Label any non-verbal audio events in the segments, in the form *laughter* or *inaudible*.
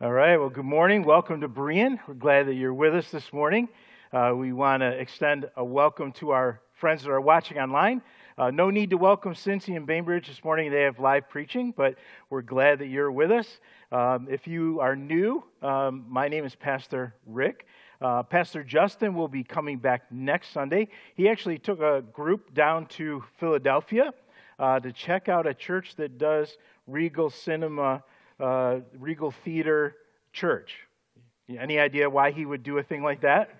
All right, well, good morning. Welcome to Berean. We're glad that you're with us this morning. Uh, we want to extend a welcome to our friends that are watching online. Uh, no need to welcome Cincy and Bainbridge this morning. They have live preaching, but we're glad that you're with us. Um, if you are new, um, my name is Pastor Rick. Uh, Pastor Justin will be coming back next Sunday. He actually took a group down to Philadelphia uh, to check out a church that does Regal Cinema uh, Regal Theater Church. Any idea why he would do a thing like that?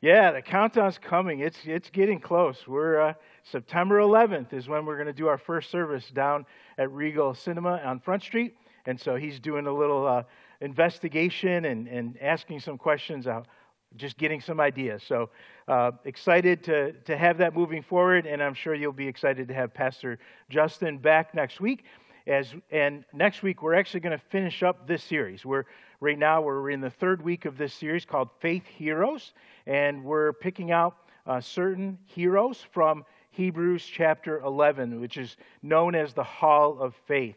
Yeah, the countdown's coming. It's it's getting close. We're uh, September 11th is when we're going to do our first service down at Regal Cinema on Front Street, and so he's doing a little uh, investigation and and asking some questions out, just getting some ideas. So uh, excited to to have that moving forward, and I'm sure you'll be excited to have Pastor Justin back next week. As, and next week, we're actually going to finish up this series. We're, right now, we're in the third week of this series called Faith Heroes, and we're picking out uh, certain heroes from Hebrews chapter 11, which is known as the Hall of Faith.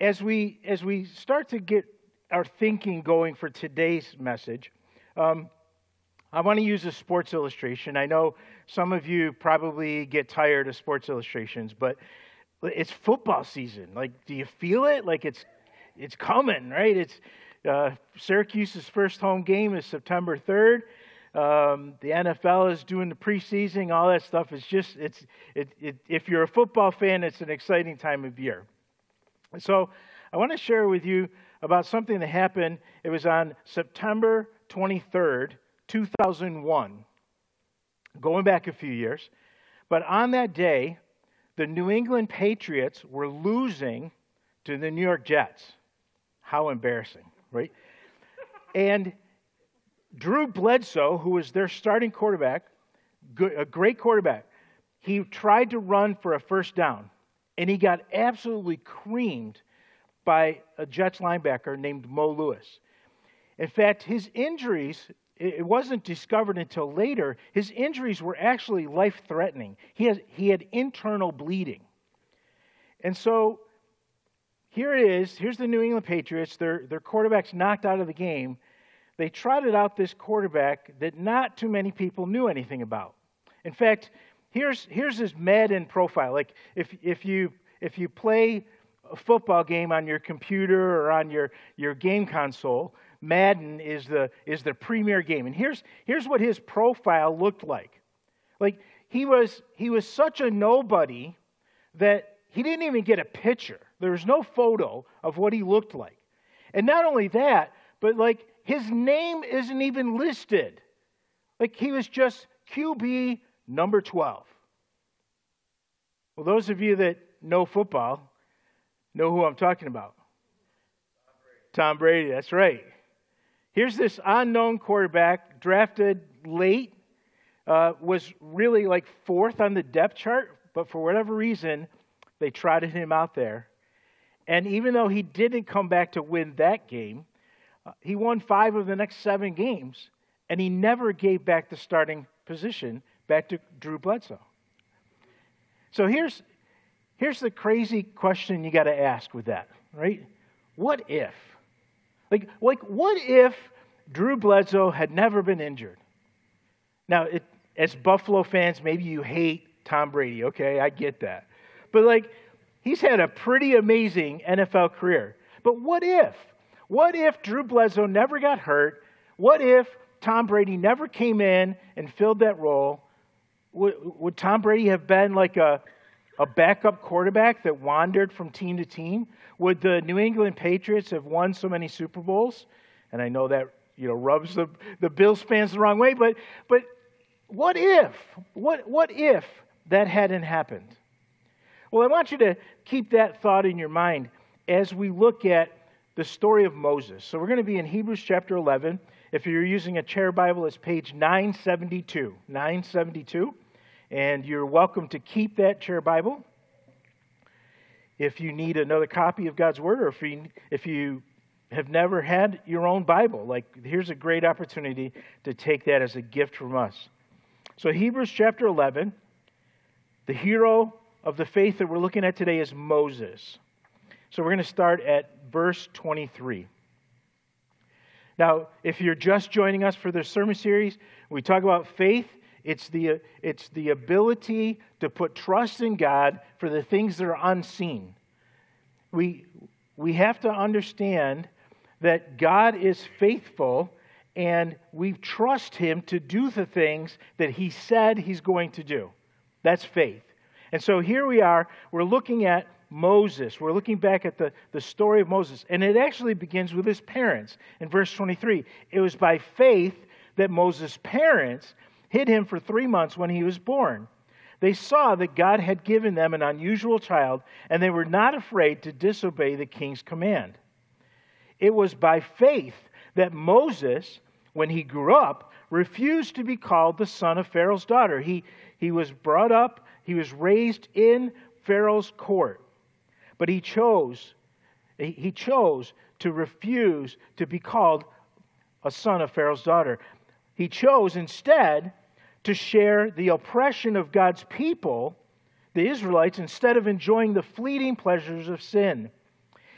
As we, as we start to get our thinking going for today's message, um, I want to use a sports illustration. I know some of you probably get tired of sports illustrations, but it's football season. Like, do you feel it? Like it's it's coming, right? It's uh, Syracuse's first home game is September 3rd. Um, the NFL is doing the preseason. All that stuff is just it's it, it, if you're a football fan, it's an exciting time of year. So I want to share with you about something that happened. It was on September 23rd, 2001. Going back a few years, but on that day, the New England Patriots were losing to the New York Jets. How embarrassing, right? and Drew Bledsoe, who was their starting quarterback, a great quarterback, he tried to run for a first down, and he got absolutely creamed by a Jets linebacker named Mo Lewis. In fact, his injuries it wasn't discovered until later, his injuries were actually life threatening. He, has, he had internal bleeding. And so here it is. Here's the New England Patriots. Their, their quarterback's knocked out of the game. They trotted out this quarterback that not too many people knew anything about. In fact, here's, here's his Madden profile. Like if, if, you, if you play a football game on your computer or on your, your game console, Madden is the, is the premier game. And here's, here's what his profile looked like. Like, he was, he was such a nobody that he didn't even get a picture. There was no photo of what he looked like. And not only that, but like, his name isn't even listed. Like, he was just QB number 12. Well, those of you that know football know who I'm talking about. Tom Brady, Tom Brady that's right. Here's this unknown quarterback drafted late, uh, was really like fourth on the depth chart, but for whatever reason, they trotted him out there. And even though he didn't come back to win that game, uh, he won five of the next seven games, and he never gave back the starting position back to Drew Bledsoe. So here's, here's the crazy question you got to ask with that, right? What if? Like, like what if Drew Bledsoe had never been injured? Now, it, as Buffalo fans, maybe you hate Tom Brady, okay? I get that. But, like, he's had a pretty amazing NFL career. But what if? What if Drew Bledsoe never got hurt? What if Tom Brady never came in and filled that role? Would, would Tom Brady have been like a, a backup quarterback that wandered from team to team? Would the New England Patriots have won so many Super Bowls? And I know that you know rubs the, the Bills fans the wrong way, but but what if? What what if that hadn't happened? Well, I want you to keep that thought in your mind as we look at the story of Moses. So we're going to be in Hebrews chapter 11. If you're using a chair Bible, it's page 972. 972. And you're welcome to keep that chair Bible. If you need another copy of God's Word, or if you, if you have never had your own Bible, like here's a great opportunity to take that as a gift from us. So, Hebrews chapter 11, the hero of the faith that we're looking at today is Moses. So we're going to start at verse 23. Now, if you're just joining us for this sermon series, we talk about faith. It's the, it's the ability to put trust in God for the things that are unseen. We, we have to understand that God is faithful and we trust Him to do the things that He said He's going to do. That's faith. And so here we are, we're looking at Moses. We're looking back at the, the story of Moses, and it actually begins with his parents. In verse 23, it was by faith that Moses' parents hid him for three months when he was born. They saw that God had given them an unusual child, and they were not afraid to disobey the king's command. It was by faith that Moses, when he grew up, refused to be called the son of Pharaoh's daughter. He, he was brought up, he was raised in Pharaoh's court. But he chose, he chose to refuse to be called a son of Pharaoh's daughter. He chose instead to share the oppression of God's people, the Israelites, instead of enjoying the fleeting pleasures of sin.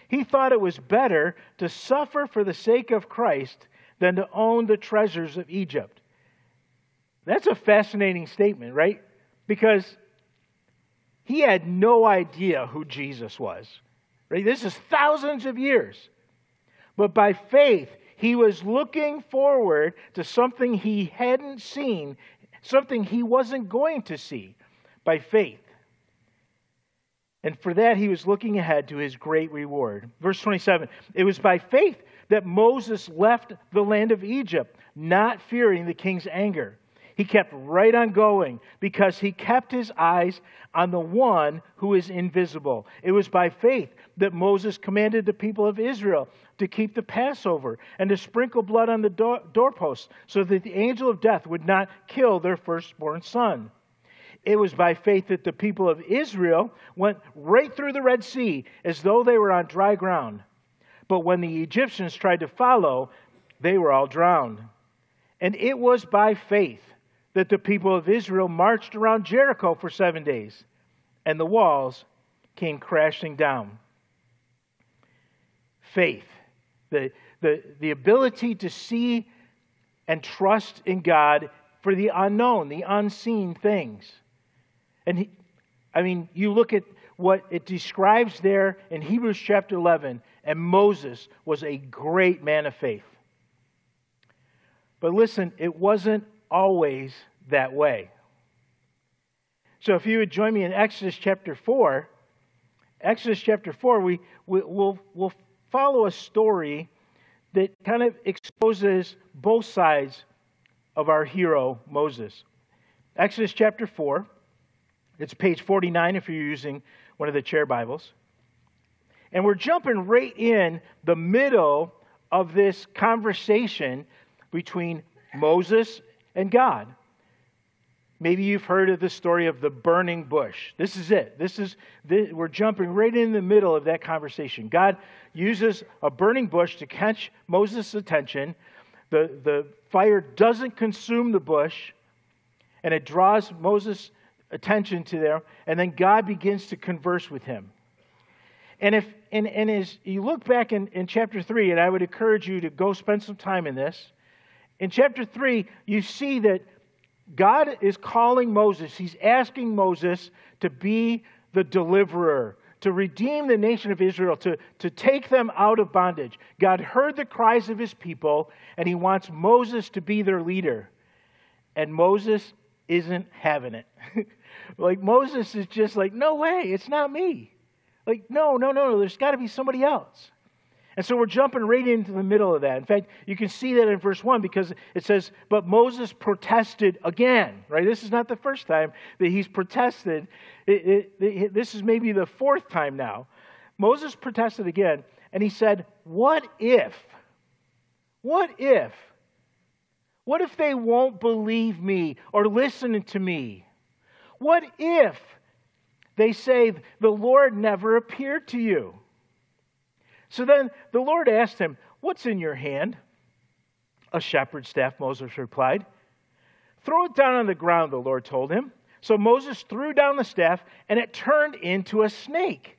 He thought it was better to suffer for the sake of Christ than to own the treasures of Egypt. That's a fascinating statement, right? Because he had no idea who Jesus was. Right? This is thousands of years. But by faith, he was looking forward to something he hadn't seen, something he wasn't going to see by faith. And for that, he was looking ahead to his great reward. Verse 27 It was by faith that Moses left the land of Egypt, not fearing the king's anger. He kept right on going because he kept his eyes on the one who is invisible. It was by faith that Moses commanded the people of Israel to keep the Passover and to sprinkle blood on the door- doorposts so that the angel of death would not kill their firstborn son. It was by faith that the people of Israel went right through the Red Sea as though they were on dry ground. But when the Egyptians tried to follow, they were all drowned. And it was by faith that the people of Israel marched around Jericho for seven days, and the walls came crashing down. Faith, the, the, the ability to see and trust in God for the unknown, the unseen things. And he, I mean, you look at what it describes there in Hebrews chapter 11, and Moses was a great man of faith. But listen, it wasn't always that way. So if you would join me in Exodus chapter 4, Exodus chapter 4, we, we, will we'll follow a story that kind of exposes both sides of our hero, Moses. Exodus chapter 4, it's page 49 if you're using one of the chair Bibles. And we're jumping right in the middle of this conversation between Moses and God. Maybe you've heard of the story of the burning bush. This is it. This is this, we're jumping right in the middle of that conversation. God uses a burning bush to catch Moses' attention. The, the fire doesn't consume the bush, and it draws Moses' attention to there, and then God begins to converse with him. And if and, and as you look back in, in chapter 3, and I would encourage you to go spend some time in this, in chapter 3, you see that God is calling Moses, he's asking Moses to be the deliverer, to redeem the nation of Israel, to, to take them out of bondage. God heard the cries of his people, and he wants Moses to be their leader. And Moses isn't having it. *laughs* like, Moses is just like, no way, it's not me. Like, no, no, no, no, there's got to be somebody else. And so we're jumping right into the middle of that. In fact, you can see that in verse 1 because it says, But Moses protested again, right? This is not the first time that he's protested. It, it, it, this is maybe the fourth time now. Moses protested again, and he said, What if? What if? What if they won't believe me or listen to me? What if they say, The Lord never appeared to you? So then the Lord asked him, What's in your hand? A shepherd's staff, Moses replied. Throw it down on the ground, the Lord told him. So Moses threw down the staff, and it turned into a snake.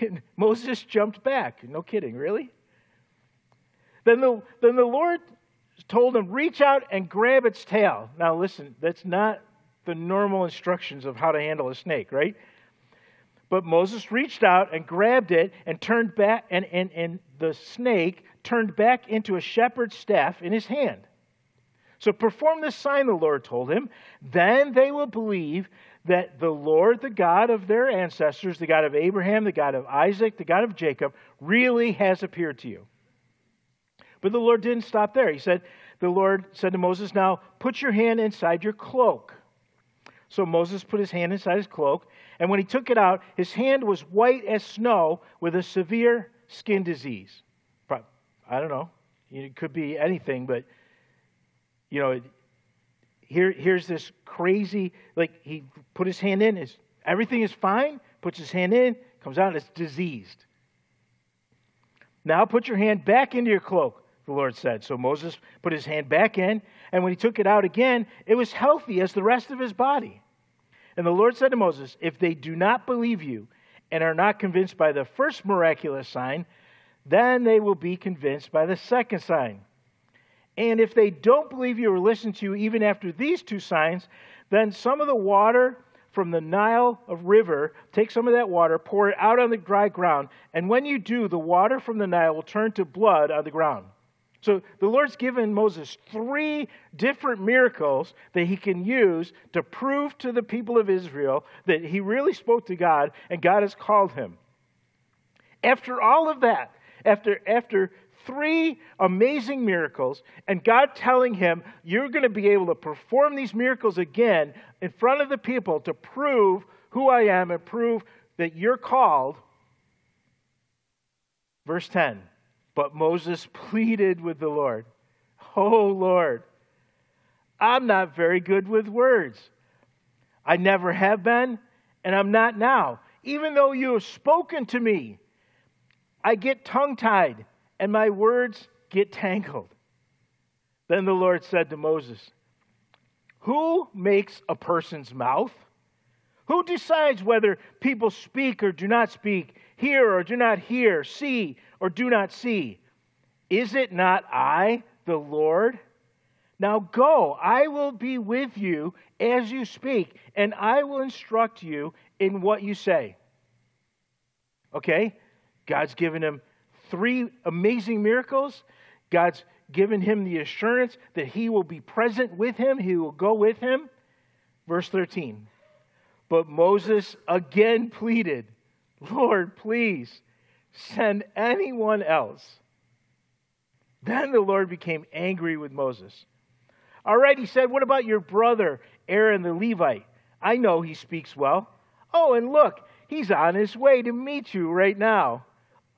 And *laughs* Moses jumped back. No kidding, really? Then the, then the Lord told him, Reach out and grab its tail. Now, listen, that's not the normal instructions of how to handle a snake, right? But Moses reached out and grabbed it and turned back, and, and, and the snake turned back into a shepherd's staff in his hand. So perform this sign, the Lord told him. Then they will believe that the Lord, the God of their ancestors, the God of Abraham, the God of Isaac, the God of Jacob, really has appeared to you. But the Lord didn't stop there. He said, The Lord said to Moses, Now put your hand inside your cloak. So Moses put his hand inside his cloak, and when he took it out, his hand was white as snow with a severe skin disease. I don't know. It could be anything, but you know, here, here's this crazy, like he put his hand in, his, everything is fine, puts his hand in, comes out, it's diseased. Now put your hand back into your cloak, the Lord said. So Moses put his hand back in, and when he took it out again, it was healthy as the rest of his body. And the Lord said to Moses, If they do not believe you and are not convinced by the first miraculous sign, then they will be convinced by the second sign. And if they don't believe you or listen to you even after these two signs, then some of the water from the Nile of river, take some of that water, pour it out on the dry ground, and when you do, the water from the Nile will turn to blood on the ground. So the Lord's given Moses three different miracles that he can use to prove to the people of Israel that he really spoke to God and God has called him. After all of that, after, after three amazing miracles, and God telling him, You're going to be able to perform these miracles again in front of the people to prove who I am and prove that you're called. Verse 10 But Moses pleaded with the Lord, Oh Lord, I'm not very good with words. I never have been, and I'm not now. Even though you have spoken to me, I get tongue tied and my words get tangled. Then the Lord said to Moses, Who makes a person's mouth? Who decides whether people speak or do not speak, hear or do not hear, see or do not see? Is it not I, the Lord? Now go, I will be with you as you speak, and I will instruct you in what you say. Okay? God's given him three amazing miracles. God's given him the assurance that he will be present with him, he will go with him. Verse 13. But Moses again *laughs* pleaded, Lord, please send anyone else. Then the Lord became angry with Moses. All right, he said, What about your brother, Aaron the Levite? I know he speaks well. Oh, and look, he's on his way to meet you right now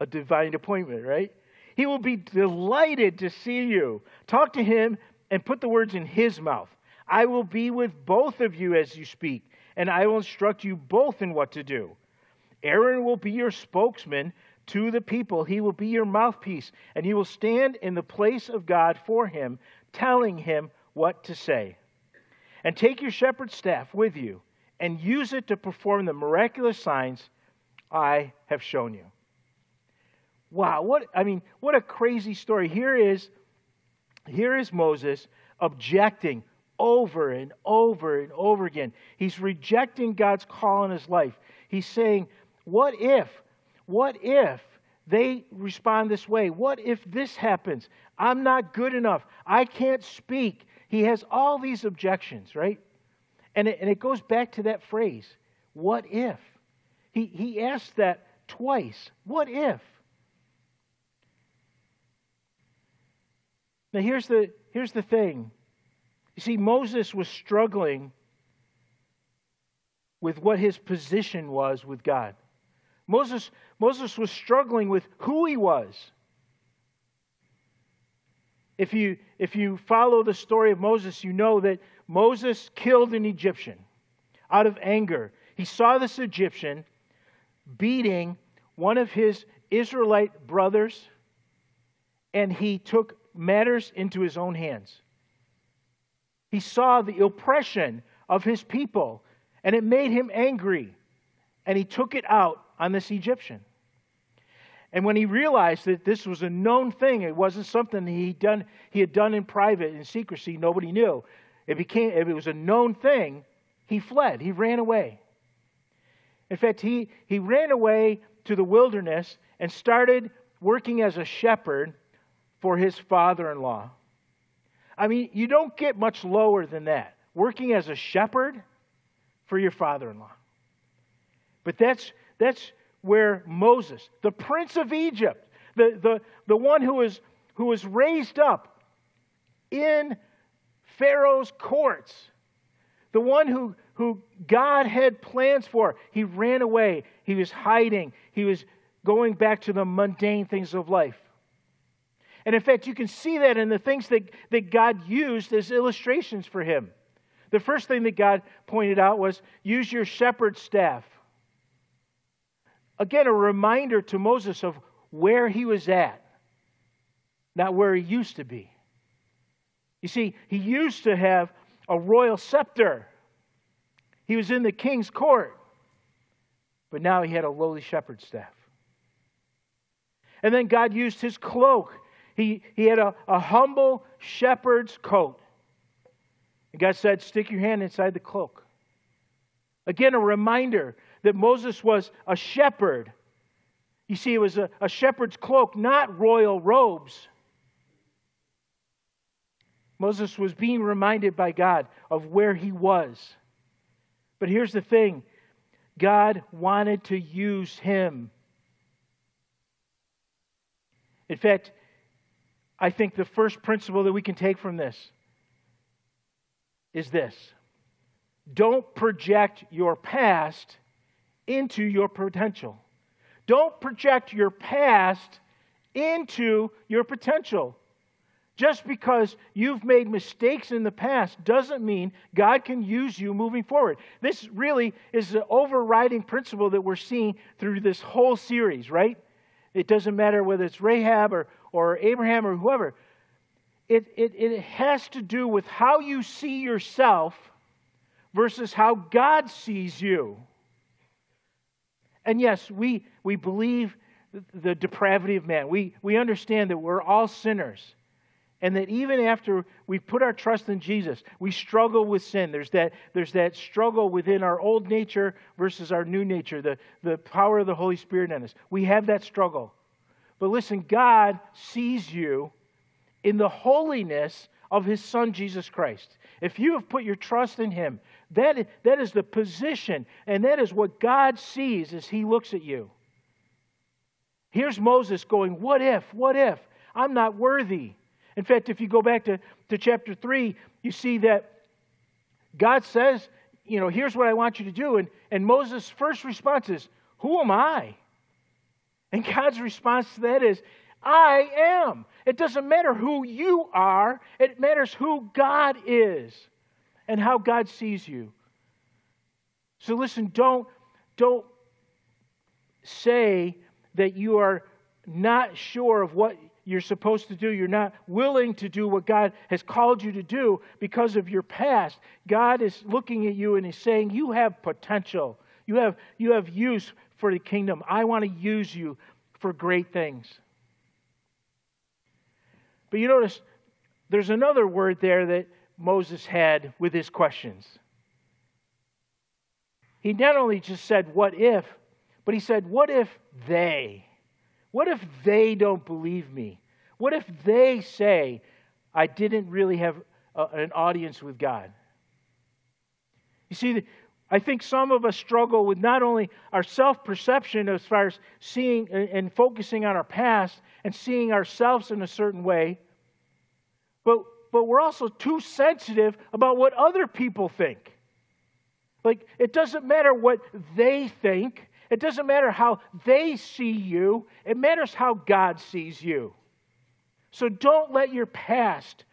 a divine appointment, right? He will be delighted to see you. Talk to him and put the words in his mouth. I will be with both of you as you speak, and I will instruct you both in what to do. Aaron will be your spokesman to the people. He will be your mouthpiece, and he will stand in the place of God for him, telling him what to say. And take your shepherd's staff with you, and use it to perform the miraculous signs I have shown you. Wow, what I mean, what a crazy story. Here is here is Moses objecting over and over and over again. He's rejecting God's call in his life. He's saying, "What if? What if they respond this way? What if this happens? I'm not good enough. I can't speak." He has all these objections, right? And it, and it goes back to that phrase, what if? He, he asked that twice. What if? Now, here's the, here's the thing. You see, Moses was struggling with what his position was with God. Moses, Moses was struggling with who he was. If you, if you follow the story of Moses, you know that Moses killed an Egyptian out of anger. He saw this Egyptian beating one of his Israelite brothers, and he took matters into his own hands. He saw the oppression of his people, and it made him angry, and he took it out on this Egyptian. And when he realized that this was a known thing, it wasn't something he done he had done in private in secrecy, nobody knew. It became if it was a known thing, he fled. He ran away. In fact, he, he ran away to the wilderness and started working as a shepherd for his father in law. I mean, you don't get much lower than that. Working as a shepherd for your father in law. But that's, that's where Moses, the prince of Egypt, the, the, the one who was, who was raised up in Pharaoh's courts, the one who, who God had plans for, he ran away. He was hiding. He was going back to the mundane things of life. And in fact, you can see that in the things that, that God used as illustrations for him. The first thing that God pointed out was use your shepherd's staff. Again, a reminder to Moses of where he was at, not where he used to be. You see, he used to have a royal scepter, he was in the king's court, but now he had a lowly shepherd's staff. And then God used his cloak. He, he had a, a humble shepherd's coat. And God said, Stick your hand inside the cloak. Again, a reminder that Moses was a shepherd. You see, it was a, a shepherd's cloak, not royal robes. Moses was being reminded by God of where he was. But here's the thing God wanted to use him. In fact, I think the first principle that we can take from this is this don't project your past into your potential. Don't project your past into your potential. Just because you've made mistakes in the past doesn't mean God can use you moving forward. This really is the overriding principle that we're seeing through this whole series, right? It doesn't matter whether it's Rahab or, or Abraham or whoever. It, it, it has to do with how you see yourself versus how God sees you. And yes, we, we believe the depravity of man. We, we understand that we're all sinners. And that even after we put our trust in Jesus, we struggle with sin. There's that, there's that struggle within our old nature versus our new nature, the, the power of the Holy Spirit in us. We have that struggle. But listen, God sees you in the holiness of His Son, Jesus Christ. If you have put your trust in Him, that, that is the position, and that is what God sees as He looks at you. Here's Moses going, What if? What if? I'm not worthy. In fact, if you go back to, to chapter 3, you see that God says, You know, here's what I want you to do. And, and Moses' first response is, Who am I? And God's response to that is, I am. It doesn't matter who you are, it matters who God is and how God sees you. So listen, don't, don't say that you are not sure of what you're supposed to do. You're not willing to do what God has called you to do because of your past. God is looking at you and He's saying, You have potential. You have, you have use for the kingdom. I want to use you for great things. But you notice there's another word there that Moses had with his questions. He not only just said, What if, but he said, What if they? What if they don't believe me? What if they say, I didn't really have a, an audience with God? You see, I think some of us struggle with not only our self perception as far as seeing and focusing on our past and seeing ourselves in a certain way, but, but we're also too sensitive about what other people think. Like, it doesn't matter what they think, it doesn't matter how they see you, it matters how God sees you. So don't let your past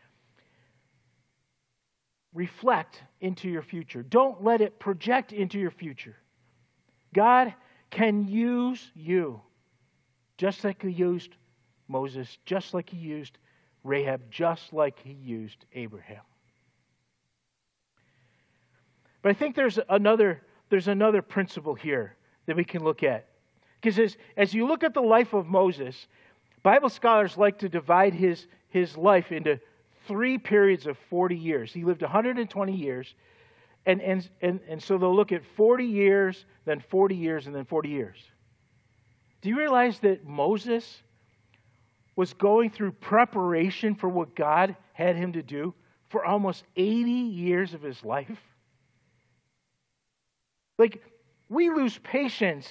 reflect into your future. Don't let it project into your future. God can use you just like He used Moses, just like He used Rahab, just like He used Abraham. But I think there's another, there's another principle here that we can look at. Because as, as you look at the life of Moses, Bible scholars like to divide his, his life into three periods of 40 years. He lived 120 years. And, and, and, and so they'll look at 40 years, then 40 years, and then 40 years. Do you realize that Moses was going through preparation for what God had him to do for almost 80 years of his life? Like, we lose patience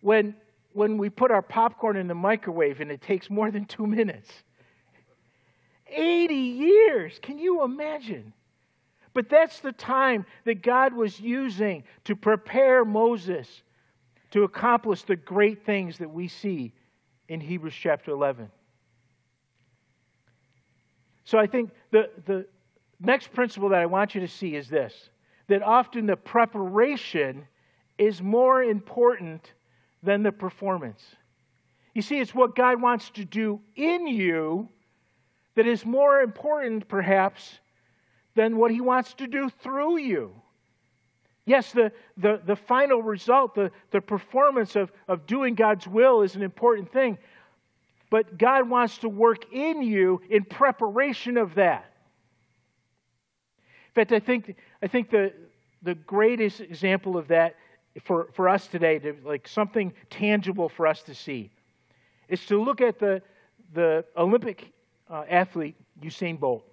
when, when we put our popcorn in the microwave and it takes more than two minutes. 80 years. Can you imagine? But that's the time that God was using to prepare Moses to accomplish the great things that we see in Hebrews chapter 11. So I think the, the next principle that I want you to see is this that often the preparation is more important than the performance. You see, it's what God wants to do in you that is more important, perhaps, than what He wants to do through you. Yes, the, the, the final result, the, the performance of, of doing God's will is an important thing, but God wants to work in you in preparation of that. In fact, I think, I think the, the greatest example of that for, for us today, to, like something tangible for us to see, is to look at the, the Olympic uh, athlete, Usain Bolt.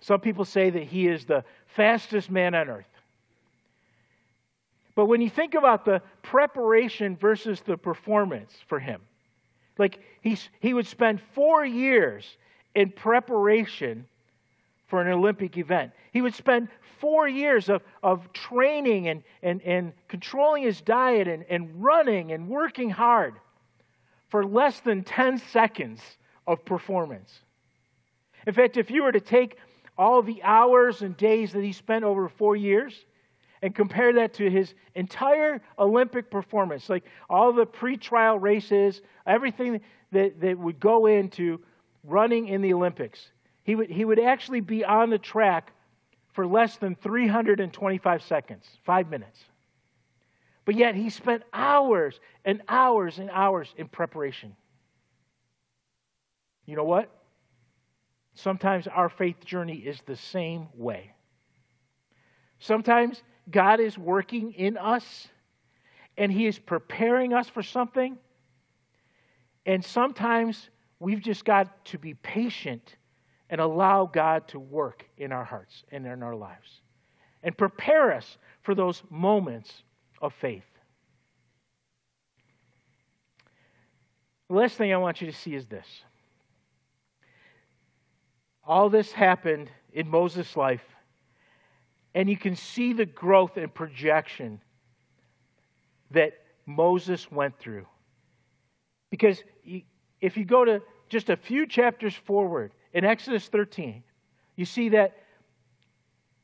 Some people say that he is the fastest man on earth. But when you think about the preparation versus the performance for him, like he's, he would spend four years in preparation for an Olympic event. He would spend four years of, of training and, and, and controlling his diet and, and running and working hard for less than 10 seconds of performance. In fact, if you were to take all the hours and days that he spent over four years and compare that to his entire Olympic performance, like all the pre-trial races, everything that, that would go into running in the Olympics, he would, he would actually be on the track for less than 325 seconds, five minutes. But yet he spent hours and hours and hours in preparation. You know what? Sometimes our faith journey is the same way. Sometimes God is working in us and He is preparing us for something. And sometimes we've just got to be patient and allow God to work in our hearts and in our lives and prepare us for those moments of faith. The last thing I want you to see is this. All this happened in Moses' life, and you can see the growth and projection that Moses went through. Because if you go to just a few chapters forward, in Exodus 13, you see that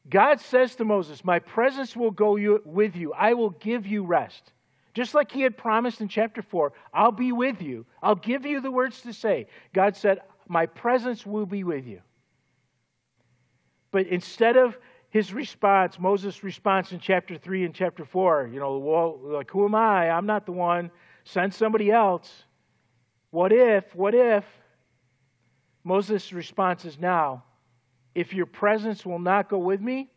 God says to Moses, My presence will go with you, I will give you rest. Just like he had promised in chapter 4, I'll be with you. I'll give you the words to say. God said, My presence will be with you. But instead of his response, Moses' response in chapter 3 and chapter 4, you know, well, like, who am I? I'm not the one. Send somebody else. What if? What if? Moses' response is now, if your presence will not go with me,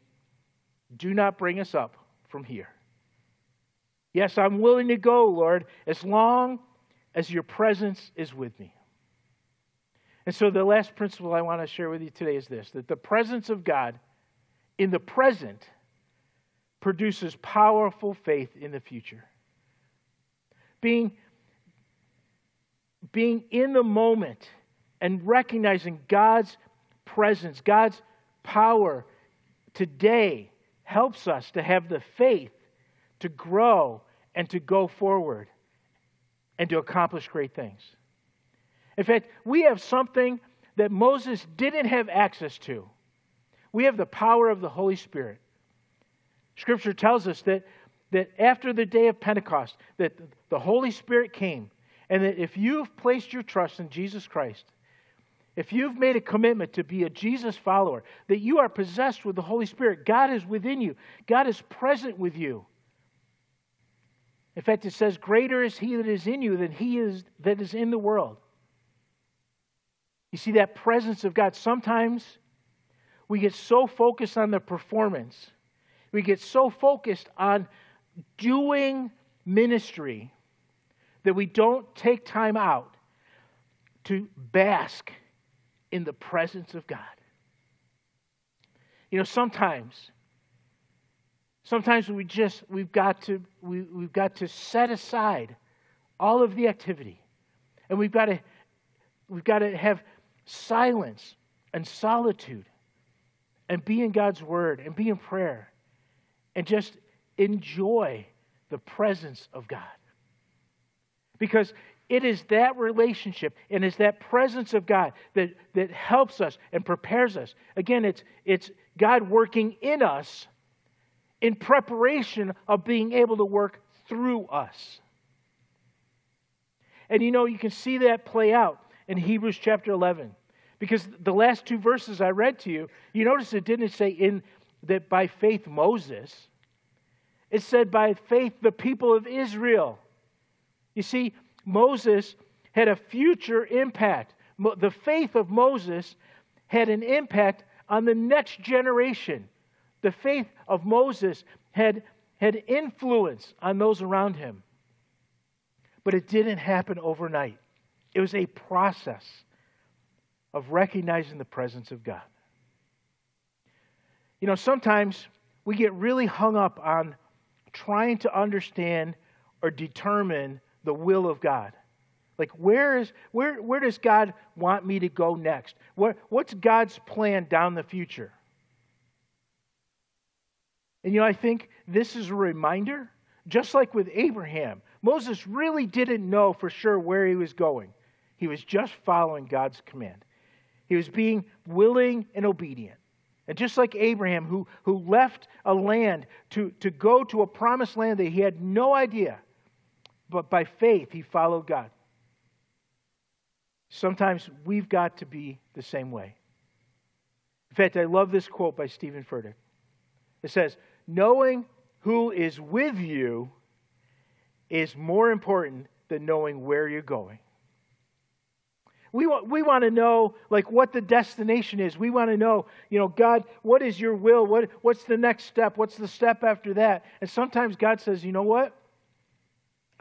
do not bring us up from here. Yes, I'm willing to go, Lord, as long as your presence is with me. And so, the last principle I want to share with you today is this that the presence of God in the present produces powerful faith in the future. Being, being in the moment and recognizing God's presence, God's power today helps us to have the faith to grow and to go forward and to accomplish great things. In fact, we have something that Moses didn't have access to. We have the power of the Holy Spirit. Scripture tells us that, that after the day of Pentecost, that the Holy Spirit came, and that if you've placed your trust in Jesus Christ, if you've made a commitment to be a Jesus follower, that you are possessed with the Holy Spirit, God is within you, God is present with you. In fact, it says, Greater is he that is in you than he is that is in the world. You see that presence of God. Sometimes we get so focused on the performance, we get so focused on doing ministry that we don't take time out to bask in the presence of God. You know, sometimes, sometimes we just we've got to we, we've got to set aside all of the activity, and we've got to we've got to have silence and solitude, and be in God's Word and be in prayer, and just enjoy the presence of God. Because it is that relationship and it's that presence of God that, that helps us and prepares us. Again, it's, it's God working in us in preparation of being able to work through us. And you know, you can see that play out in Hebrews chapter 11. Because the last two verses I read to you, you notice it didn't say in that by faith Moses. It said by faith the people of Israel. You see, Moses had a future impact. The faith of Moses had an impact on the next generation. The faith of Moses had, had influence on those around him. But it didn't happen overnight, it was a process of recognizing the presence of God. You know, sometimes we get really hung up on trying to understand or determine the will of God. Like, where, is, where, where does God want me to go next? What, what's God's plan down the future? And you know, I think this is a reminder, just like with Abraham, Moses really didn't know for sure where he was going. He was just following God's command, he was being willing and obedient. And just like Abraham, who, who left a land to, to go to a promised land that he had no idea but by faith, he followed God. Sometimes we've got to be the same way. In fact, I love this quote by Steven Furtick. It says, Knowing who is with you is more important than knowing where you're going. We want, we want to know like what the destination is. We want to know, you know, God, what is your will? What, what's the next step? What's the step after that? And sometimes God says, you know what?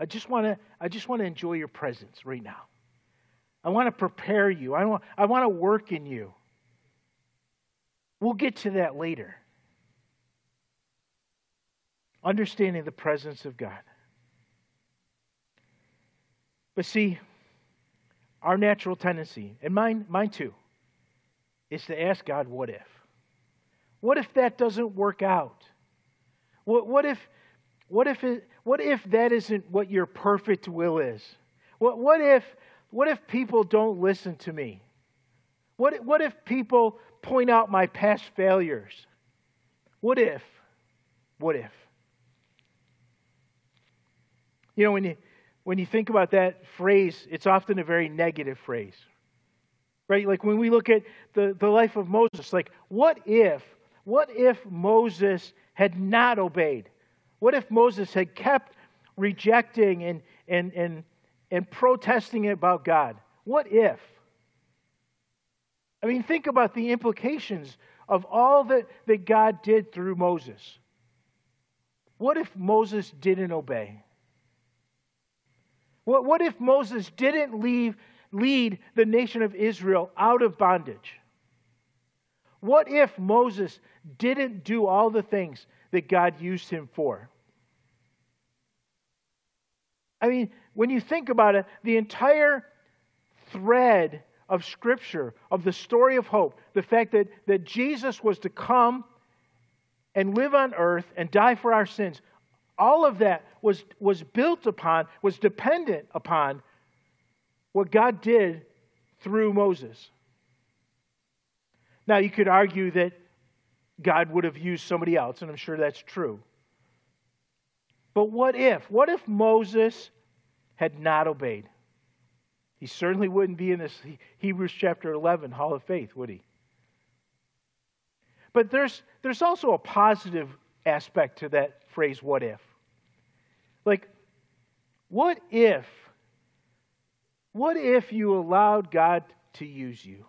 I just want to I just want to enjoy your presence right now. I want to prepare you. I want, I want to work in you. We'll get to that later. Understanding the presence of God. But see, our natural tendency, and mine, mine too, is to ask God, what if? What if that doesn't work out? What, what if what if, it, what if that isn't what your perfect will is? What, what, if, what if people don't listen to me? What, what if people point out my past failures? What if? What if? You know, when you, when you think about that phrase, it's often a very negative phrase. Right? Like when we look at the, the life of Moses, like, what if, what if Moses had not obeyed? What if Moses had kept rejecting and, and, and, and protesting about God? What if? I mean, think about the implications of all that, that God did through Moses. What if Moses didn't obey? What, what if Moses didn't leave, lead the nation of Israel out of bondage? What if Moses didn't do all the things that God used him for? I mean, when you think about it, the entire thread of Scripture, of the story of hope, the fact that, that Jesus was to come and live on earth and die for our sins, all of that was, was built upon, was dependent upon what God did through Moses. Now, you could argue that God would have used somebody else, and I'm sure that's true. But what if? What if Moses had not obeyed? He certainly wouldn't be in this Hebrews chapter 11 Hall of Faith, would he? But there's, there's also a positive aspect to that phrase, what if? Like, What if, what if you allowed God to use you?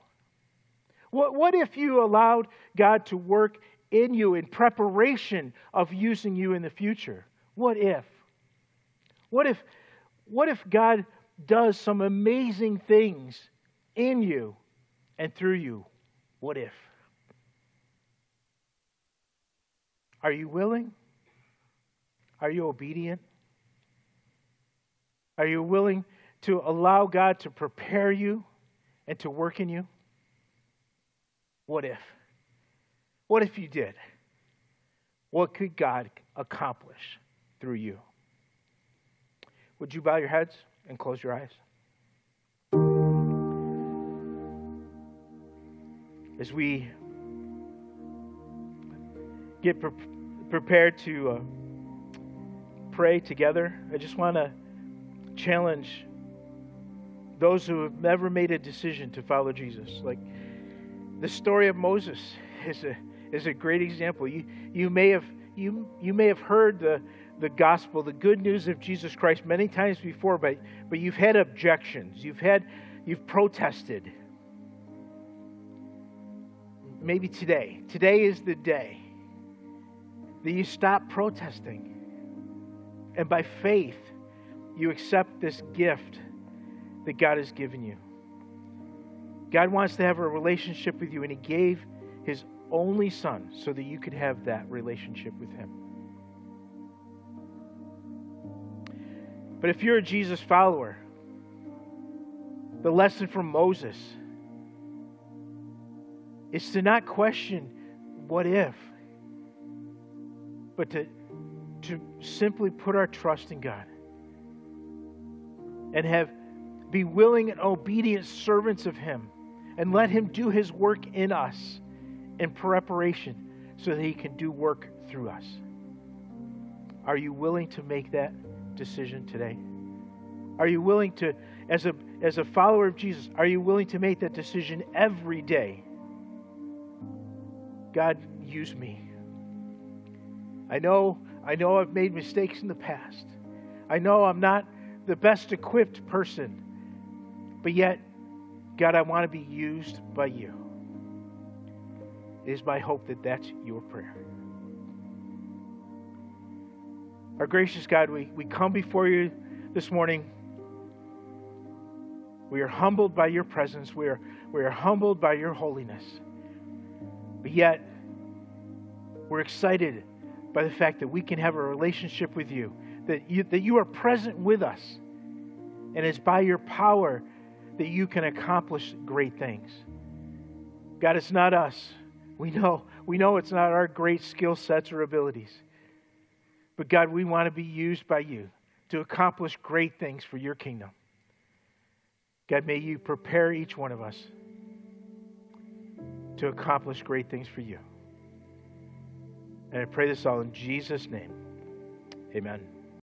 What, what if you allowed God to work in you in preparation of using you in the future? What if? What if, what if God does some amazing things in you and through you? What if? Are you willing? Are you obedient? Are you willing to allow God to prepare you and to work in you? What if? What if you did? What could God accomplish through you? Would you bow your heads and close your eyes? As we get pre- prepared to uh, pray together, I just want to challenge those who have never made a decision to follow Jesus. Like the story of Moses is a is a great example. You you may have you you may have heard the the gospel, the good news of Jesus Christ many times before, but but you've had objections. You've had you've protested. Maybe today. Today is the day that you stop protesting. And by faith, you accept this gift that God has given you. God wants to have a relationship with you, and He gave His only Son so that you could have that relationship with Him. But if you're a Jesus follower, the lesson from Moses is to not question what if, but to, to simply put our trust in God and have be willing and obedient servants of him and let him do his work in us in preparation so that he can do work through us. Are you willing to make that decision today? Are you willing to as a as a follower of Jesus, are you willing to make that decision every day? God, use me. I know I know I've made mistakes in the past. I know I'm not the best equipped person. But yet, God, I want to be used by you. It is my hope that that's your prayer. Our gracious God, we, we come before you this morning. We are humbled by your presence. We are, we are humbled by your holiness. But yet, we're excited by the fact that we can have a relationship with you that you, that you are present with us. And it's by your power that you can accomplish great things. God, it's not us. We know, we know it's not our great skill sets or abilities. But God, we want to be used by you to accomplish great things for your kingdom. God, may you prepare each one of us to accomplish great things for you. And I pray this all in Jesus' name. Amen.